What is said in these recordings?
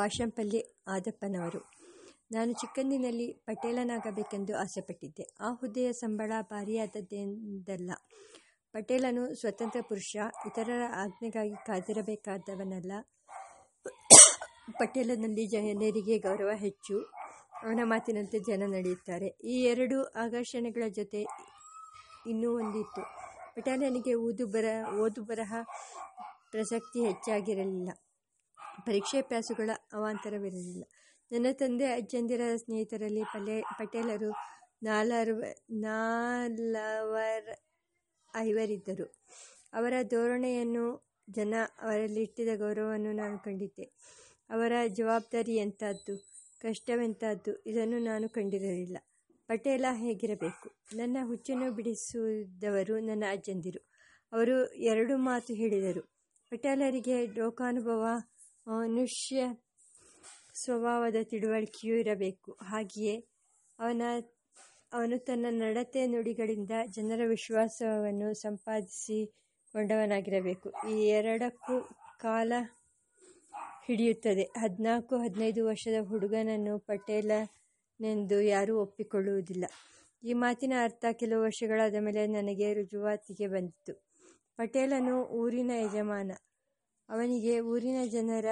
ಪಾಶಂಪಲ್ಲಿ ಆದಪ್ಪನವರು ನಾನು ಚಿಕ್ಕಂದಿನಲ್ಲಿ ಪಟೇಲನಾಗಬೇಕೆಂದು ಆಸೆಪಟ್ಟಿದ್ದೆ. ಆ ಹುದ್ದೆಯ ಸಂಬಳ ಭಾರಿಯಾದದ್ದೆಂದಲ್ಲ ಪಟೇಲನು ಸ್ವತಂತ್ರ ಪುರುಷ. ಇತರರ ಆಜ್ಞೆಗಾಗಿ ಕಾದಿರಬೇಕಾದವನಲ್ಲ. ಪಟೇಲನಲ್ಲಿ ಜನರಿಗೆ ಗೌರವ ಹೆಚ್ಚು. ಅವನ ಮಾತಿನಂತೆ ಜನ ನಡೆಯುತ್ತಾರೆ. ಈ ಎರಡು ಆಕರ್ಷಣೆಗಳ ಜೊತೆ ಇನ್ನೂ ಒಂದಿತ್ತು. ಪಟೇಲನಿಗೆ ಓದು ಬರಹ ಪ್ರಸಕ್ತಿ ಹೆಚ್ಚಾಗಿರಲಿಲ್ಲ. ಪರೀಕ್ಷೆ ಪ್ಯಾಸುಗಳ ಅವಾಂತರವಿರಲಿಲ್ಲ. ನನ್ನ ತಂದೆ ಅಜ್ಜಂದಿರ ಸ್ನೇಹಿತರಲ್ಲಿ ಪಟೇಲರು ನಾಲವರೈವರಿದ್ದರು. ಅವರ ಧೋರಣೆಯನ್ನು ಜನ ಅವರಲ್ಲಿಟ್ಟಿದ್ದ ಗೌರವವನ್ನು ನಾನು ಕಂಡಿದ್ದೆ. ಅವರ ಜವಾಬ್ದಾರಿ ಎಂಥದ್ದು ಕಷ್ಟವೆಂಥದ್ದು ಇದನ್ನು ನಾನು ಕಂಡಿರಲಿಲ್ಲ. ಪಟೇಲ ಹೇಗಿರಬೇಕು? ನನ್ನ ಹುಚ್ಚನ್ನು ಬಿಡಿಸಿದವರು ನನ್ನ ಅಜ್ಜಂದಿರು. ಅವರು ಎರಡು ಮಾತು ಹೇಳಿದರು. ಪಟೇಲರಿಗೆ ಲೋಕಾನುಭವ, ಮನುಷ್ಯ ಸ್ವಭಾವದ ತಿಳುವಳಿಕೆಯೂ ಇರಬೇಕು. ಹಾಗೆಯೇ ಅವನ, ಅವನು ತನ್ನ ನಡತೆ ನುಡಿಗಳಿಂದ ಜನರ ವಿಶ್ವಾಸವನ್ನು ಸಂಪಾದಿಸಿಕೊಂಡವನಾಗಿರಬೇಕು. ಈ ಎರಡಕ್ಕೂ ಕಾಲ ಹಿಡಿಯುತ್ತದೆ. ಹದಿನಾಲ್ಕು, ಹದಿನೈದು ವರ್ಷದ ಹುಡುಗನನ್ನು ಪಟೇಲನೆಂದು ಯಾರೂ ಒಪ್ಪಿಕೊಳ್ಳುವುದಿಲ್ಲ. ಈ ಮಾತಿನ ಅರ್ಥ ಕೆಲವು ವರ್ಷಗಳಾದ ಮೇಲೆ ನನಗೆ ರುಜುವಾತಿಗೆ ಬಂದಿತ್ತು ಪಟೇಲನು ಊರಿನ ಯಜಮಾನ. ಅವನಿಗೆ ಊರಿನ ಜನರ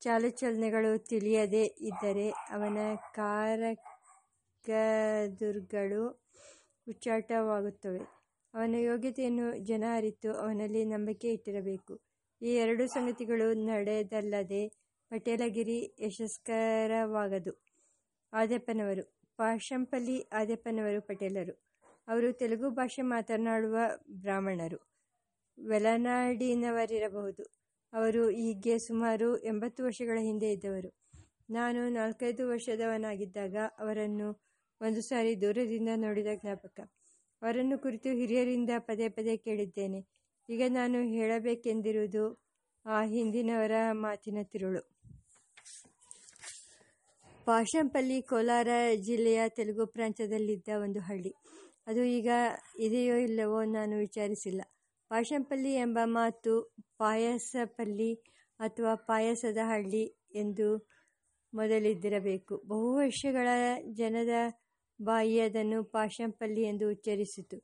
ಚಾಲಚಲನೆಗಳು ತಿಳಿಯದೇ ಇದ್ದರೆ ಅವನ ಕಾರಕದುರ್ಗಳು ಉಚ್ಚಾಟವಾಗುತ್ತವೆ ಅವನ ಯೋಗ್ಯತೆಯನ್ನು ಜನ ಅರಿತು ಅವನಲ್ಲಿ ನಂಬಿಕೆ ಇಟ್ಟಿರಬೇಕು. ಈ ಎರಡು ಸಂಗತಿಗಳು ನಡೆದಲ್ಲದೆ ಪಟೇಲಗಿರಿ ಯಶಸ್ಕರವಾಗದು. ಆದ್ಯಪ್ಪನವರು, ಪಾಶಂಪಲ್ಲಿ ಆದ್ಯಪ್ಪನವರು ಪಟೇಲರು. ಅವರು ತೆಲುಗು ಭಾಷೆ ಮಾತನಾಡುವ ಬ್ರಾಹ್ಮಣರು. ವೆಲನಾಡಿನವರಿರಬಹುದು. ಅವರು ಈಗ್ಗೆ ಸುಮಾರು ಎಂಬತ್ತು ವರ್ಷಗಳ ಹಿಂದೆ ಇದ್ದವರು. ನಾನು ನಾಲ್ಕೈದು ವರ್ಷದವನಾಗಿದ್ದಾಗ ಅವರನ್ನು ಒಂದು ಸಾರಿ ದೂರದಿಂದ ನೋಡಿದ ಜ್ಞಾಪಕ. ಅವರನ್ನು ಕುರಿತು ಹಿರಿಯರಿಂದ ಪದೇ ಪದೇ ಕೇಳಿದ್ದೇನೆ. ಈಗ ನಾನು ಹೇಳಬೇಕೆಂದಿರುವುದು ಆ ಹಿಂದಿನವರ ಮಾತಿನ ತಿರುಳು. ಪಾಶಂಪಲ್ಲಿ, ಕೋಲಾರ ಜಿಲ್ಲೆಯ ತೆಲುಗು ಪ್ರಾಂತ್ಯದಲ್ಲಿದ್ದ ಒಂದು ಹಳ್ಳಿ. ಅದು ಈಗ ಇದೆಯೋ ಇಲ್ಲವೋ ನಾನು ವಿಚಾರಿಸಿಲ್ಲ. ಪಾಶಂಪಲ್ಲಿ ಎಂಬ ಮಾತು ಪಾಯಸಪಲ್ಲಿ ಅಥವಾ ಪಾಯಸದ ಹಳ್ಳಿ ಎಂದು ಮೊದಲಿದ್ದಿರಬೇಕು. ಬಹು ವರ್ಷಗಳ ಜನದ ಬಾಯಿ ಅದನ್ನು ಪಾಶಂಪಲ್ಲಿ ಎಂದು ಉಚ್ಚರಿಸಿತು.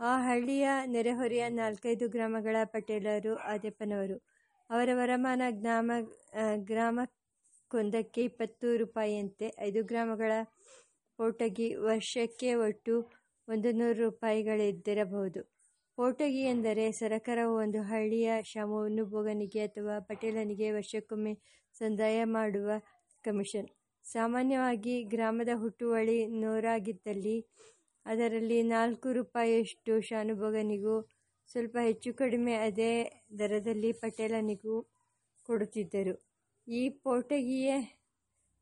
ಆ ಹಳ್ಳಿಯ ನೆರೆಹೊರೆಯ ನಾಲ್ಕೈದು ಗ್ರಾಮಗಳ ಪಟೇಲರು ಆದ್ಯಪ್ಪನವರು ಅವರ ವರಮಾನ ಗ್ರಾಮ ಗ್ರಾಮಕ್ಕೊಂದಕ್ಕೆ ಇಪ್ಪತ್ತು ರೂಪಾಯಿಯಂತೆ. ಐದು ಗ್ರಾಮಗಳ ಪೋಟಗಿ ವರ್ಷಕ್ಕೆ ಒಟ್ಟು ಒಂದು ನೂರು ರೂಪಾಯಿಗಳಿದ್ದಿರಬಹುದು. ಪೋಟಗಿ ಎಂದರೆ ಸರಕಾರವು ಒಂದು ಹಳ್ಳಿಯ ಶ್ರಮವನ್ನು ಭೋಗನಿಗೆ ಅಥವಾ ಪಟೇಲನಿಗೆ ವರ್ಷಕ್ಕೊಮ್ಮೆ ಸಂದಾಯ ಮಾಡುವ ಕಮಿಷನ್. ಸಾಮಾನ್ಯವಾಗಿ ಗ್ರಾಮದ ಹುಟ್ಟುವಳಿ ನೋರಾಗಿದ್ದಲ್ಲಿ ಅದರಲ್ಲಿ ನಾಲ್ಕು ರೂಪಾಯಿಯಷ್ಟು ಶಾನುಭೋಗನಿಗೂ ಸ್ವಲ್ಪ ಹೆಚ್ಚು ಕಡಿಮೆ ಅದೇ ದರದಲ್ಲಿ ಪಟೇಲನಿಗೂ ಕೊಡುತ್ತಿದ್ದರು. ಈ ಪೋಟಗಿಯೇ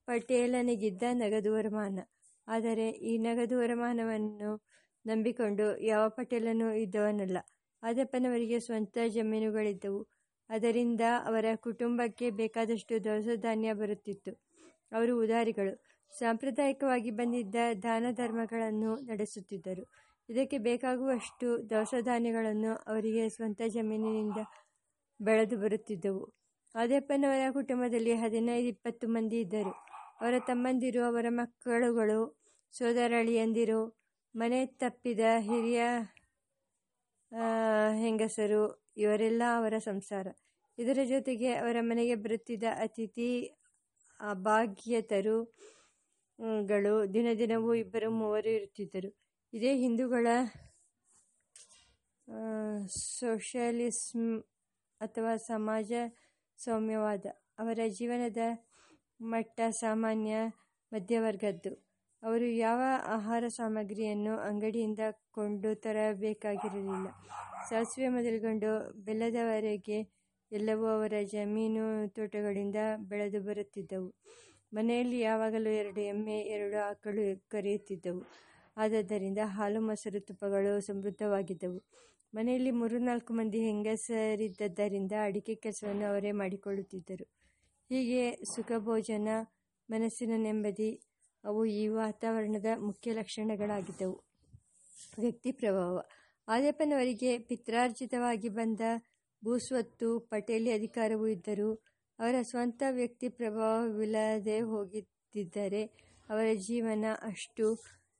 ಪಟೇಲನಿಗಿದ್ದ ನಗದು ವರಮಾನ. ಆದರೆ ಈ ನಗದು ವರಮಾನವನ್ನು ನಂಬಿಕೊಂಡು ಯಾವ ಪಟೇಲನೂ ಇದ್ದವನಲ್ಲ. ಆದಪ್ಪನವರಿಗೆ ಸ್ವಂತ ಜಮೀನುಗಳಿದ್ದವು. ಅದರಿಂದ ಅವರ ಕುಟುಂಬಕ್ಕೆ ಬೇಕಾದಷ್ಟು ದವಸಧಾನ್ಯ ಬರುತ್ತಿತ್ತು. ಅವರು ಉದಾರಿಗಳು. ಸಾಂಪ್ರದಾಯಿಕವಾಗಿ ಬಂದಿದ್ದ ದಾನ ಧರ್ಮಗಳನ್ನು ನಡೆಸುತ್ತಿದ್ದರು. ಇದಕ್ಕೆ ಬೇಕಾಗುವಷ್ಟು ಧಾನ್ಯಗಳನ್ನು ಅವರಿಗೆ ಸ್ವಂತ ಜಮೀನಿನಿಂದ ಬೆಳೆದು ಬರುತ್ತಿದ್ದವು ಆದಪ್ಪನವರ ಕುಟುಂಬದಲ್ಲಿ ಹದಿನೈದು ಇಪ್ಪತ್ತು ಮಂದಿ ಇದ್ದರು. ಅವರ ತಮ್ಮಂದಿರು, ಅವರ ಮಕ್ಕಳುಗಳು, ಸೋದರಳಿಯಂದಿರು, ಮನೆ ತಪ್ಪಿದ ಹಿರಿಯ ಹೆಂಗಸರು, ಇವರೆಲ್ಲ ಅವರ ಸಂಸಾರ. ಇದರ ಜೊತೆಗೆ ಅವರ ಮನೆಗೆ ಬರುತ್ತಿದ್ದ ಅತಿಥಿ ಅಭಾಗ್ಯತರುಗಳು ದಿನದಿನವೂ ಇಬ್ಬರು ಮೂವರು ಇರುತ್ತಿದ್ದರು. ಇದೇ ಹಿಂದೂಗಳ ಸೋಷಲಿಸಮ್ ಅಥವಾ ಸಮಾಜ ಸೌಮ್ಯವಾದ, ಅವರ ಜೀವನದ ಮಟ್ಟ ಸಾಮಾನ್ಯ ಮಧ್ಯವರ್ಗದ್ದು. ಅವರು ಯಾವ ಆಹಾರ ಸಾಮಗ್ರಿಯನ್ನು ಅಂಗಡಿಯಿಂದ ಕೊಂಡು ತರಬೇಕಾಗಿರಲಿಲ್ಲ. ಸಾಸಿವೆ ಮೊದಲುಗೊಂಡು ಬೆಲ್ಲದವರೆಗೆ ಎಲ್ಲವೂ ಅವರ ಜಮೀನು ತೋಟಗಳಿಂದ ಬೆಳೆದು ಬರುತ್ತಿದ್ದವು ಮನೆಯಲ್ಲಿ ಯಾವಾಗಲೂ ಎರಡು ಎಮ್ಮೆ, ಎರಡು ಆಕಳು ಕರೆಯುತ್ತಿದ್ದವು ಆದ್ದರಿಂದ ಹಾಲು, ಮೊಸರು, ತುಪ್ಪಗಳು ಸಮೃದ್ಧವಾಗಿದ್ದವು ಮನೆಯಲ್ಲಿ ಮೂರು ನಾಲ್ಕು ಮಂದಿ ಹೆಂಗಸರಿದ್ದರಿಂದ ಅಡಿಕೆ ಕೆಲಸವನ್ನು ಅವರೇ ಮಾಡಿಕೊಳ್ಳುತ್ತಿದ್ದರು. ಹೀಗೆ ಸುಖಭೋಜನ, ಮನಸ್ಸಿನ ನೆಮ್ಮದಿ ಅವು ಈ ವಾತಾವರಣದ ಮುಖ್ಯ ಲಕ್ಷಣಗಳಾಗಿದ್ದವು. ವ್ಯಕ್ತಿ ಪ್ರಭಾವ. ಆದ್ಯಪ್ಪನವರಿಗೆ ಪಿತ್ರಾರ್ಜಿತವಾಗಿ ಬಂದ ಭೂಸ್ವತ್ತು, ಪಟೇಲಿ ಅಧಿಕಾರವೂ ಇದ್ದರೂ ಅವರ ಸ್ವಂತ ವ್ಯಕ್ತಿ ಪ್ರಭಾವವಿಲ್ಲದೆ ಹೋಗಿದ್ದರೆ ಅವರ ಜೀವನ ಅಷ್ಟು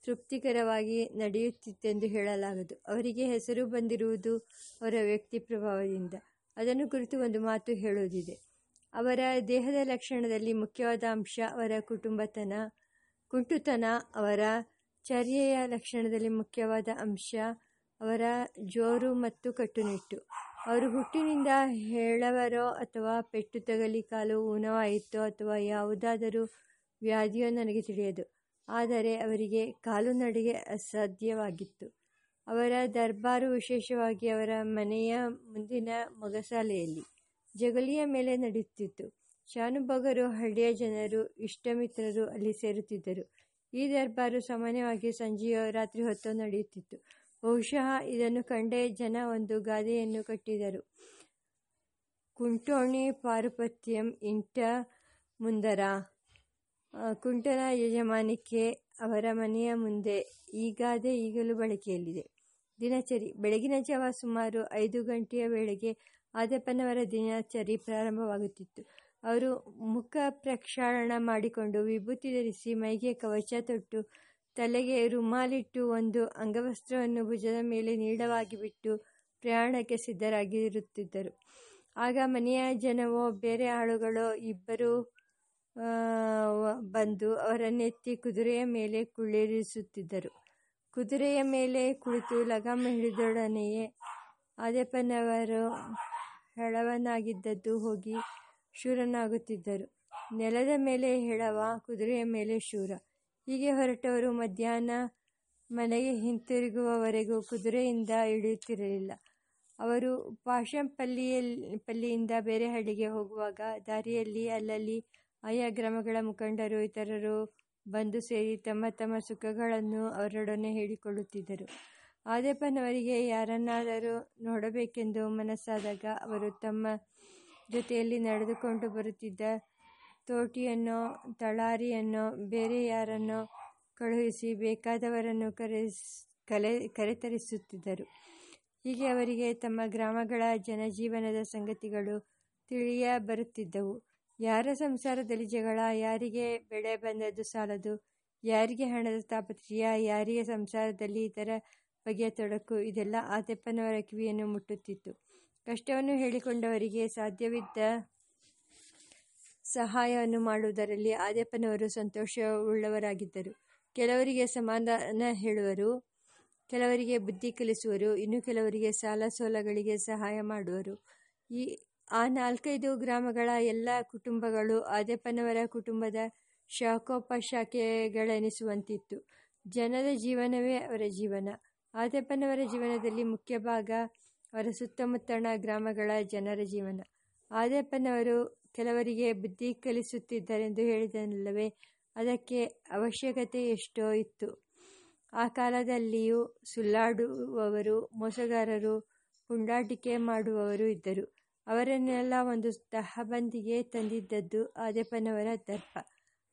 ತೃಪ್ತಿಕರವಾಗಿ ನಡೆಯುತ್ತಿತ್ತೆಂದು ಹೇಳಲಾಗದು. ಅವರಿಗೆ ಹೆಸರು ಬಂದಿರುವುದು ಅವರ ವ್ಯಕ್ತಿ ಪ್ರಭಾವದಿಂದ. ಅದನ್ನು ಕುರಿತು ಒಂದು ಮಾತು ಹೇಳುವುದಿದೆ. ಅವರ ದೇಹದ ಲಕ್ಷಣದಲ್ಲಿ ಮುಖ್ಯವಾದ ಅಂಶ ಅವರ ಕುಟುಂಬತನ ಕುಂಟುತನ ಅವರ ಚರ್ಯೆಯ ಲಕ್ಷಣದಲ್ಲಿ ಮುಖ್ಯವಾದ ಅಂಶ ಅವರ ಜೋರು ಮತ್ತು ಕಟ್ಟುನಿಟ್ಟು. ಅವರು ಹುಟ್ಟಿನಿಂದ ಹೇಳವರೋ ಅಥವಾ ಪೆಟ್ಟು ತಗಲಿ ಕಾಲು ಊನವಾಯಿತೋ ಅಥವಾ ಯಾವುದಾದರೂ ವ್ಯಾಧಿಯೋ ನನಗೆ ತಿಳಿಯದು. ಆದರೆ ಅವರಿಗೆ ಕಾಲು ನಡಿಗೆ ಅಸಾಧ್ಯವಾಗಿತ್ತು. ಅವರ ದರ್ಬಾರು ವಿಶೇಷವಾಗಿ ಅವರ ಮನೆಯ ಮುಂದಿನ ಮೊಗಸಾಲೆಯಲ್ಲಿ ಜಗಲಿಯ ಮೇಲೆ ನಡೆಯುತ್ತಿತ್ತು. ಶಾನುಭೋಗರು ಹಳ್ಳಿಯ ಜನರು, ಇಷ್ಟಮಿತ್ರರು ಅಲ್ಲಿ ಸೇರುತ್ತಿದ್ದರು. ಈ ದರ್ಬಾರು ಸಾಮಾನ್ಯವಾಗಿ ಸಂಜೆಯ ರಾತ್ರಿ ಹೊತ್ತು ನಡೆಯುತ್ತಿತ್ತು. ಬಹುಶಃ ಇದನ್ನು ಕಂಡೇ ಜನ ಒಂದು ಗಾದೆಯನ್ನು ಕಟ್ಟಿದರು. ಕುಂಟೋಣಿ ಪಾರುಪತ್ಯಂ ಇಂಟ ಮುಂದರ. ಕುಂಟನ ಯಜಮಾನಿಕೆ ಅವರ ಮನೆಯ ಮುಂದೆ ಈ ಗಾದೆ ಈಗಲೂ ಬಳಕೆಯಲ್ಲಿದೆ. ದಿನಚರಿ, ಬೆಳಗಿನ ಜಾವ ಸುಮಾರು ಐದು ಗಂಟೆಯ ವೇಳೆಗೆ ಆದಪ್ಪನವರ ದಿನಚರಿ ಪ್ರಾರಂಭವಾಗುತ್ತಿತ್ತು. ಅವರು ಮುಖ ಪ್ರಕ್ಷಾಳನ ಮಾಡಿಕೊಂಡು ವಿಭೂತಿ ಧರಿಸಿ ಮೈಗೆ ಕವಚ ತೊಟ್ಟು ತಲೆಗೆ ರುಮಾಲಿಟ್ಟು ಒಂದು ಅಂಗವಸ್ತ್ರವನ್ನು ಭುಜದ ಮೇಲೆ ನೀಳವಾಗಿ ಬಿಟ್ಟು ಪ್ರಯಾಣಕ್ಕೆ ಸಿದ್ಧರಾಗಿರುತ್ತಿದ್ದರು. ಆಗ ಮನೆಯ ಜನವೋ, ಬೇರೆ ಆಳುಗಳೋ ಇಬ್ಬರು ಬಂದು ಅವರನ್ನೆತ್ತಿ ಕುದುರೆಯ ಮೇಲೆ ಕುಳ್ಳಿರಿಸುತ್ತಿದ್ದರು. ಕುದುರೆಯ ಮೇಲೆ ಕುಳಿತು ಲಗಾಮ ಹಿಡಿದೊಡನೆಯೇ ಆದಪ್ಪನವರು ಹೆಳವನಾಗಿದ್ದದ್ದು ಹೋಗಿ ಶೂರನಾಗುತ್ತಿದ್ದರು. ನೆಲದ ಮೇಲೆ ಹೆಳವ, ಕುದುರೆಯ ಮೇಲೆ ಶೂರ. ಹೀಗೆ ಹೊರಟವರು ಮಧ್ಯಾಹ್ನ ಮನೆಗೆ ಹಿಂತಿರುಗುವವರೆಗೂ ಕುದುರೆಯಿಂದ ಇಳಿಯುತ್ತಿರಲಿಲ್ಲ. ಅವರು ಪಾಶಂಪಲ್ಲಿಯಲ್ಲಿ ಪಲ್ಲಿಯಿಂದ ಬೇರೆ ಹಳ್ಳಿಗೆ ಹೋಗುವಾಗ ದಾರಿಯಲ್ಲಿ ಅಲ್ಲಲ್ಲಿ ಆಯಾ ಗ್ರಾಮಗಳ ಮುಖಂಡರು, ಇತರರು ಬಂದು ಸೇರಿ ತಮ್ಮ ತಮ್ಮ ಸುಖಗಳನ್ನು ಅವರೊಡನೆ ಹೇಳಿಕೊಳ್ಳುತ್ತಿದ್ದರು. ಆದಪ್ಪನವರಿಗೆ ಯಾರನ್ನಾದರೂ ನೋಡಬೇಕೆಂದು ಮನಸ್ಸಾದಾಗ ಅವರು ತಮ್ಮ ಜೊತೆಯಲ್ಲಿ ನಡೆದುಕೊಂಡು ಬರುತ್ತಿದ್ದ ತೋಟಿಯನ್ನೋ, ತಳಾರಿಯನ್ನೋ, ಬೇರೆ ಯಾರನ್ನೋ ಕಳುಹಿಸಿ ಬೇಕಾದವರನ್ನು ಕರೆಸ್, ಕಲೆ, ಕರೆತರಿಸುತ್ತಿದ್ದರು. ಹೀಗೆ ಅವರಿಗೆ ತಮ್ಮ ಗ್ರಾಮಗಳ ಜನಜೀವನದ ಸಂಗತಿಗಳು ತಿಳಿಯ ಬರುತ್ತಿದ್ದವು. ಯಾರ ಸಂಸಾರದಲ್ಲಿ ಜಗಳ, ಯಾರಿಗೆ ಬೆಳೆ ಬಂದದ್ದು ಸಾಲದು, ಯಾರಿಗೆ ಹಣದ ತಾಪತ್ರಯ, ಯಾರಿಗೆ ಸಂಸಾರದಲ್ಲಿ ಇತರ ಬಗೆಯ ತೊಡಕು, ಇದೆಲ್ಲ ಆತೆಪ್ಪನವರ ಕಿವಿಯನ್ನು ಮುಟ್ಟುತ್ತಿತ್ತು. ಕಷ್ಟವನ್ನು ಹೇಳಿಕೊಂಡವರಿಗೆ ಸಾಧ್ಯವಿದ್ದ ಸಹಾಯವನ್ನು ಮಾಡುವುದರಲ್ಲಿ ಆದ್ಯಪ್ಪನವರು ಸಂತೋಷವುಳ್ಳವರಾಗಿದ್ದರು. ಕೆಲವರಿಗೆ ಸಮಾಧಾನ ಹೇಳುವರು, ಕೆಲವರಿಗೆ ಬುದ್ಧಿ ಕಲಿಸುವರು, ಇನ್ನು ಕೆಲವರಿಗೆ ಸಾಲ ಸೋಲಗಳಿಗೆ ಸಹಾಯ ಮಾಡುವರು. ಈ, ಆ ನಾಲ್ಕೈದು ಗ್ರಾಮಗಳ ಎಲ್ಲ ಕುಟುಂಬಗಳು ಆದ್ಯಪ್ಪನವರ ಕುಟುಂಬದ ಶಾಖೋಪಶಾಖೆಗಳೆನಿಸುವಂತಿತ್ತು ಜನರ ಜೀವನವೇ ಅವರ ಜೀವನ. ಆದ್ಯಪ್ಪನವರ ಜೀವನದಲ್ಲಿ ಮುಖ್ಯ ಭಾಗ ಅವರ ಸುತ್ತಮುತ್ತಣ ಗ್ರಾಮಗಳ ಜನರ ಜೀವನ. ಆದ್ಯಪ್ಪನವರು ಕೆಲವರಿಗೆ ಬುದ್ಧಿ ಕಲಿಸುತ್ತಿದ್ದರೆಂದು ಹೇಳಿದನಲ್ಲವೇ, ಅದಕ್ಕೆ ಅವಶ್ಯಕತೆ ಎಷ್ಟೋ ಇತ್ತು. ಆ ಕಾಲದಲ್ಲಿಯೂ ಸುಳ್ಳಾಡುವವರು, ಮೋಸಗಾರರು ಪುಂಡಾಟಿಕೆ ಮಾಡುವವರು ಇದ್ದರು. ಅವರನ್ನೆಲ್ಲ ಒಂದು ತಹಬಂದಿಗೆ ತಂದಿದ್ದದ್ದು ಆದಪ್ಪನವರ ದರ್ಪ.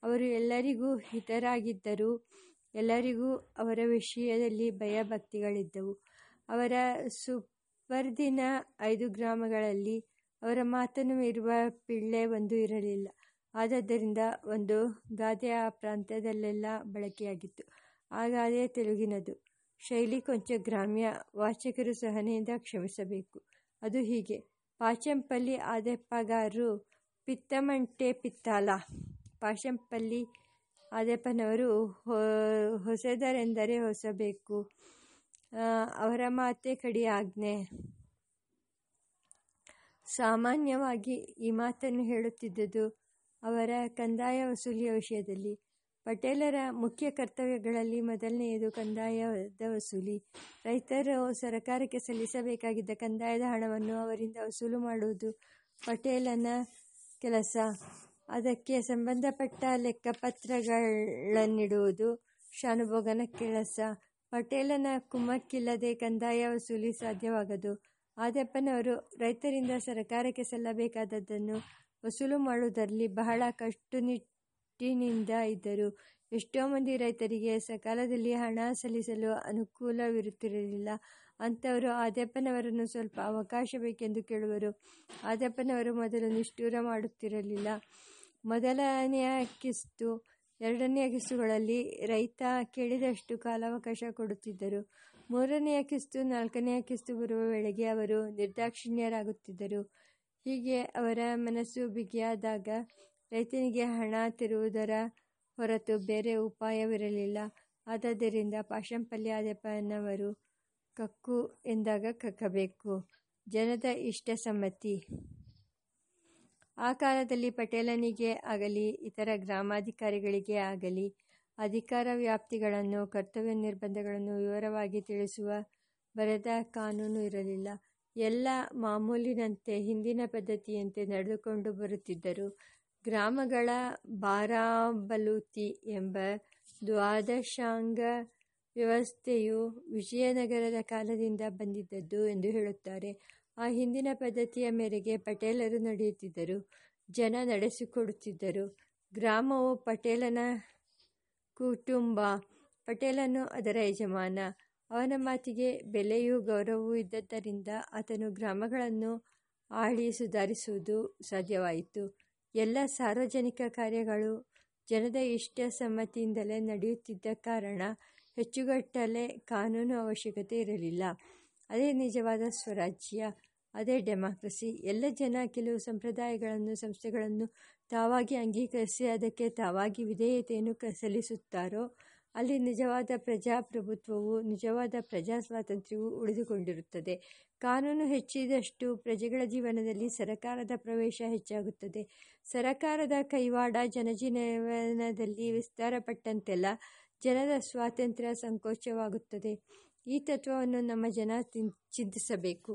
ಅವರು ಎಲ್ಲರಿಗೂ ಹಿತರಾಗಿದ್ದರು, ಎಲ್ಲರಿಗೂ ಅವರ ವಿಷಯದಲ್ಲಿ ಭಯಭಕ್ತಿಗಳಿದ್ದವು. ಅವರ ಸುಪರ್ದಿನ ಐದು ಗ್ರಾಮಗಳಲ್ಲಿ ಅವರ ಮಾತನ್ನು ಮೀರುವ ಪಿಳ್ಳೆ ಒಂದು ಇರಲಿಲ್ಲ. ಆದ್ದರಿಂದ ಒಂದು ಗಾದೆ ಆ ಪ್ರಾಂತ್ಯದಲ್ಲೆಲ್ಲ ಬಳಕೆಯಾಗಿತ್ತು. ಆ ಗಾದೆ ತೆಲುಗಿನದು. ಶೈಲಿ ಕೊಂಚ ಗ್ರಾಮ್ಯ, ವಾಚಕರು ಸಹನೆಯಿಂದ ಕ್ಷಮಿಸಬೇಕು. ಅದು ಹೀಗೆ. ಪಾಚಂಪಲ್ಲಿ ಆದೆಪ್ಪಗಾರು ಪಿತ್ತಮಂಟೆ ಪಿತ್ತಾಲ. ಪಾಚಂಪಲ್ಲಿ ಆದೆಪ್ಪನವರು ಹೊಸದರೆಂದರೆ ಹೊಸಬೇಕು. ಅವರ ಮಾತೆ ಕಡಿ ಆಜ್ಞೆ. ಸಾಮಾನ್ಯವಾಗಿ ಈ ಮಾತನ್ನು ಹೇಳುತ್ತಿದ್ದುದು ಅವರ ಕಂದಾಯ ವಸೂಲಿಯ ವಿಷಯದಲ್ಲಿ. ಪಟೇಲರ ಮುಖ್ಯ ಕರ್ತವ್ಯಗಳಲ್ಲಿ ಮೊದಲನೆಯದು ಕಂದಾಯದ ವಸೂಲಿ. ರೈತರು ಸರಕಾರಕ್ಕೆ ಸಲ್ಲಿಸಬೇಕಾಗಿದ್ದ ಕಂದಾಯದ ಹಣವನ್ನು ಅವರಿಂದ ವಸೂಲು ಮಾಡುವುದು ಪಟೇಲನ ಕೆಲಸ. ಅದಕ್ಕೆ ಸಂಬಂಧಪಟ್ಟ ಲೆಕ್ಕಪತ್ರಗಳನ್ನಿಡುವುದು ಶಾನುಭೋಗನ ಕೆಲಸ. ಪಟೇಲನ ಕುಮ್ಮಕ್ಕಿಲ್ಲದೆ ಕಂದಾಯ ವಸೂಲಿ ಸಾಧ್ಯವಾಗದು. ಆದ್ಯಪ್ಪನವರು ರೈತರಿಂದ ಸರಕಾರಕ್ಕೆ ಸಲ್ಲಬೇಕಾದದ್ದನ್ನು ವಸೂಲು ಮಾಡುವುದರಲ್ಲಿ ಬಹಳ ಕಟ್ಟುನಿಟ್ಟಿನಿಂದ ಇದ್ದರು. ಎಷ್ಟೋ ಮಂದಿ ರೈತರಿಗೆ ಸಕಾಲದಲ್ಲಿ ಹಣ ಸಲ್ಲಿಸಲು ಅನುಕೂಲವಿರುತ್ತಿರಲಿಲ್ಲ. ಅಂಥವರು ಆದ್ಯಪ್ಪನವರನ್ನು ಸ್ವಲ್ಪ ಅವಕಾಶ ಬೇಕೆಂದು ಕೇಳುವರು. ಆದ್ಯಪ್ಪನವರು ಮೊದಲು ನಿಷ್ಠೂರ ಮಾಡುತ್ತಿರಲಿಲ್ಲ. ಮೊದಲನೆಯ ಕಿಸ್ತು ಎರಡನೆಯ ಕಿಸ್ತುಗಳಲ್ಲಿ ರೈತ ಕೇಳಿದಷ್ಟು ಕಾಲಾವಕಾಶ ಕೊಡುತ್ತಿದ್ದರು. ಮೂರನೆಯ ಕಿಸ್ತು, ನಾಲ್ಕನೆಯ ಕಿಸ್ತು ಬರುವ ವೇಳೆಗೆ ಅವರು ನಿರ್ದಾಕ್ಷಿಣ್ಯರಾಗುತ್ತಿದ್ದರು. ಹೀಗೆ ಅವರ ಮನಸ್ಸು ಬಿಗಿಯಾದಾಗ ರೈತನಿಗೆ ಹಣ ತಿರುವುದರ ಹೊರತು ಬೇರೆ ಉಪಾಯವಿರಲಿಲ್ಲ. ಆದ್ದರಿಂದ ಆದ್ಯಪ್ಪನವರು ಕಕ್ಕು ಎಂದಾಗ ಕಕ್ಕಬೇಕು. ಜನದ ಇಷ್ಟ ಸಮ್ಮತಿ. ಆ ಕಾಲದಲ್ಲಿ ಪಟೇಲನಿಗೆ ಆಗಲಿ, ಇತರ ಗ್ರಾಮಾಧಿಕಾರಿಗಳಿಗೆ ಆಗಲಿ, ಅಧಿಕಾರ ವ್ಯಾಪ್ತಿಗಳನ್ನು, ಕರ್ತವ್ಯ ನಿರ್ಬಂಧಗಳನ್ನು ವಿವರವಾಗಿ ತಿಳಿಸುವ ಬರೆದ ಕಾನೂನು ಇರಲಿಲ್ಲ. ಎಲ್ಲ ಮಾಮೂಲಿನಂತೆ, ಹಿಂದಿನ ಪದ್ಧತಿಯಂತೆ ನಡೆದುಕೊಂಡು ಬರುತ್ತಿದ್ದರು. ಗ್ರಾಮಗಳ ಬಾರಾಬಲೂತಿ ಎಂಬ ದ್ವಾದಶಾಂಗ ವ್ಯವಸ್ಥೆಯು ವಿಜಯನಗರದ ಕಾಲದಿಂದ ಬಂದಿದ್ದದ್ದು ಎಂದು ಹೇಳುತ್ತಾರೆ. ಆ ಹಿಂದಿನ ಪದ್ಧತಿಯ ಮೇರೆಗೆ ಪಟೇಲರು ನಡೆಯುತ್ತಿದ್ದರು, ಜನ ನಡೆಸಿಕೊಡುತ್ತಿದ್ದರು. ಗ್ರಾಮವು ಪಟೇಲನ ಕುಟುಂಬ, ಪಟೇಲನು ಅದರ ಯಜಮಾನ. ಅವನ ಮಾತಿಗೆ ಬೆಲೆಯೂ ಗೌರವವೂ ಇದ್ದದ್ದರಿಂದ ಆತನು ಗ್ರಾಮಗಳನ್ನು ಆಳಿ ಸುಧಾರಿಸುವುದು ಸಾಧ್ಯವಾಯಿತು. ಎಲ್ಲ ಸಾರ್ವಜನಿಕ ಕಾರ್ಯಗಳು ಜನದ ಇಷ್ಟ ಸಮ್ಮತಿಯಿಂದಲೇ ನಡೆಯುತ್ತಿದ್ದ ಕಾರಣ ಹೆಚ್ಚುಗಟ್ಟಲೆ ಕಾನೂನು ಅವಶ್ಯಕತೆ ಇರಲಿಲ್ಲ. ಅದೇ ನಿಜವಾದ ಸ್ವರಾಜ್ಯ, ಅದೇ ಡೆಮಾಕ್ರಸಿ. ಎಲ್ಲ ಜನ ಕೆಲವು ಸಂಪ್ರದಾಯಗಳನ್ನು, ಸಂಸ್ಥೆಗಳನ್ನು ತಾವಾಗಿ ಅಂಗೀಕರಿಸಿ ಅದಕ್ಕೆ ತಾವಾಗಿ ವಿಧೇಯತೆಯನ್ನು ಸಲ್ಲಿಸುತ್ತಾರೋ, ಅಲ್ಲಿ ನಿಜವಾದ ಪ್ರಜಾಪ್ರಭುತ್ವವು, ನಿಜವಾದ ಪ್ರಜಾ ಸ್ವಾತಂತ್ರ್ಯವು ಉಳಿದುಕೊಂಡಿರುತ್ತದೆ. ಕಾನೂನು ಹೆಚ್ಚಿದಷ್ಟು ಪ್ರಜೆಗಳ ಜೀವನದಲ್ಲಿ ಸರಕಾರದ ಪ್ರವೇಶ ಹೆಚ್ಚಾಗುತ್ತದೆ. ಸರಕಾರದ ಕೈವಾಡ ಜನಜೀವನದಲ್ಲಿ ವಿಸ್ತಾರಪಟ್ಟಂತೆಲ್ಲ ಜನರ ಸ್ವಾತಂತ್ರ್ಯ ಸಂಕೋಚವಾಗುತ್ತದೆ. ಈ ತತ್ವವನ್ನು ನಮ್ಮ ಜನ ಚಿಂತಿಸಬೇಕು.